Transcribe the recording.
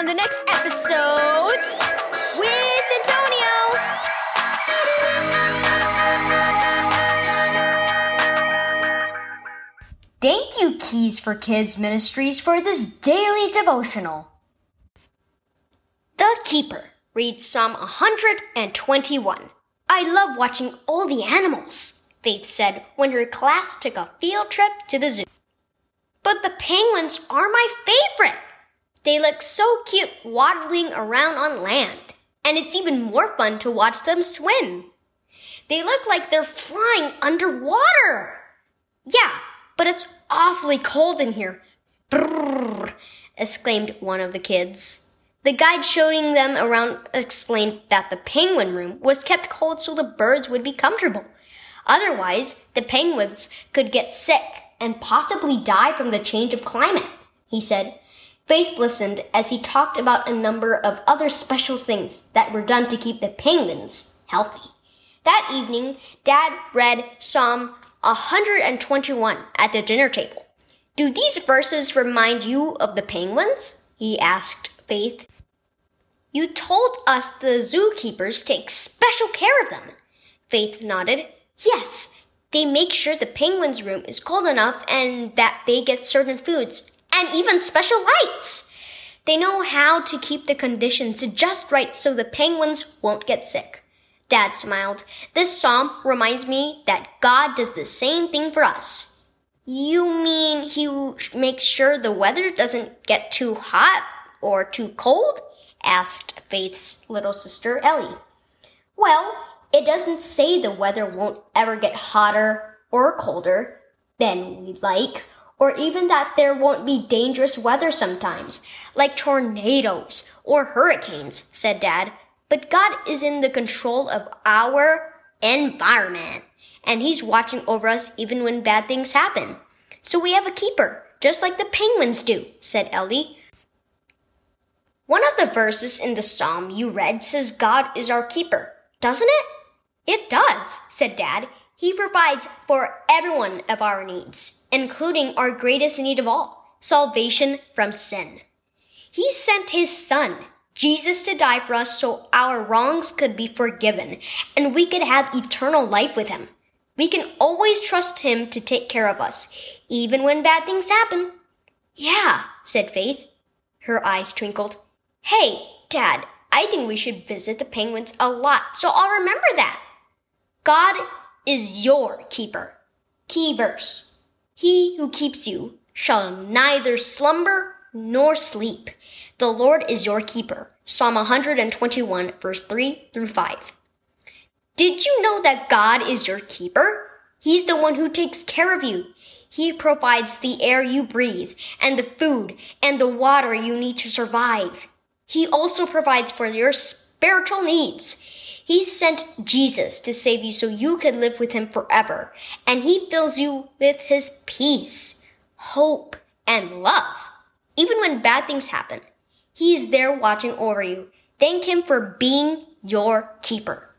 on the next episodes with Antonio. Thank you, Keys for Kids Ministries, for this daily devotional. The Keeper reads Psalm 121. I love watching all the animals, Faith said when her class took a field trip to the zoo. But the penguins are my favorite. They look so cute waddling around on land, and it's even more fun to watch them swim. They look like they're flying underwater. Yeah, but it's awfully cold in here. Brrr, exclaimed one of the kids. The guide showing them around explained that the penguin room was kept cold so the birds would be comfortable. Otherwise, the penguins could get sick and possibly die from the change of climate, he said. Faith listened as he talked about a number of other special things that were done to keep the penguins healthy. That evening, Dad read Psalm 121 at the dinner table. Do these verses remind you of the penguins? He asked Faith. You told us the zookeepers take special care of them. Faith nodded. Yes, they make sure the penguins' room is cold enough and that they get certain foods and even special lights. They know how to keep the conditions just right so the penguins won't get sick. Dad smiled. This psalm reminds me that God does the same thing for us. You mean he makes sure the weather doesn't get too hot or too cold? asked Faith's little sister Ellie. Well, it doesn't say the weather won't ever get hotter or colder than we'd like, or even that there won't be dangerous weather sometimes, like tornadoes or hurricanes, said Dad. But God is in the control of our environment, and He's watching over us even when bad things happen. So we have a keeper, just like the penguins do, said Ellie. One of the verses in the psalm you read says God is our keeper, doesn't it? It does, said Dad. He provides for everyone of our needs, including our greatest need of all, salvation from sin. He sent his son, Jesus to die for us so our wrongs could be forgiven and we could have eternal life with him. We can always trust him to take care of us, even when bad things happen. Yeah, said Faith. Her eyes twinkled. Hey, Dad, I think we should visit the penguins a lot, so I'll remember that. God is your keeper. Key verse. He who keeps you shall neither slumber nor sleep. The Lord is your keeper. Psalm 121 verse 3 through 5. Did you know that God is your keeper? He's the one who takes care of you. He provides the air you breathe and the food and the water you need to survive. He also provides for your spiritual needs. He sent Jesus to save you so you could live with him forever. And he fills you with his peace, hope, and love. Even when bad things happen, he is there watching over you. Thank him for being your keeper.